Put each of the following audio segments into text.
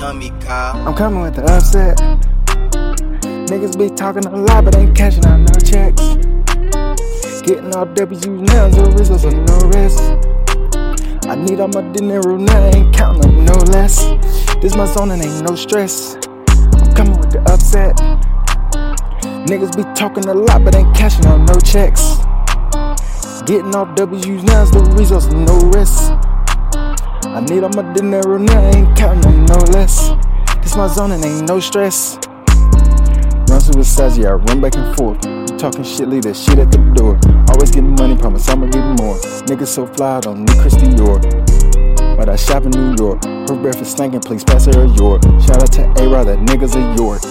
dummy. I'm coming with the upset. Niggas be talking a lot, but ain't cashing out no checks. Getting all W's now, no results or no rest. I need all my dinero now, ain't counting no less. This my zone and ain't no stress. I'm coming with the upset. Niggas be talking a lot, but ain't cashing out no checks. Getting all W's now, the results and no rest. I need all my dinero now, ain't counting no less. This my zone and ain't no stress. Run through suicide, yeah, I run back and forth. Talking shit, leave that shit at the door. Always getting money, promise I'ma get more. Niggas so fly, I don't need Christy York. But I shop in New York. Her breath is stinking, please pass her a York. Shout out to A-Rod, that nigga's a York.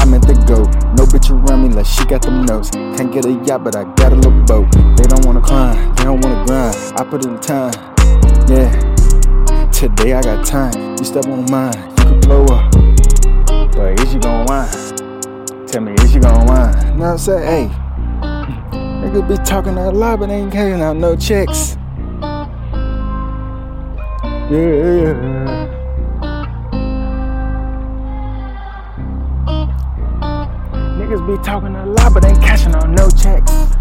I meant to go. No bitch around me like she got them notes. Can't get a yacht, but I got a little boat. They don't wanna climb, they don't wanna grind. I put in time. Today I got time. You step on mine, you can blow up. But is you gon' whine? Tell me, is you gon' whine? Know I'm? Hey, niggas be talking a lot, but ain't carrying out no checks. Yeah. Niggas be talking a lot, but ain't cashing on no checks.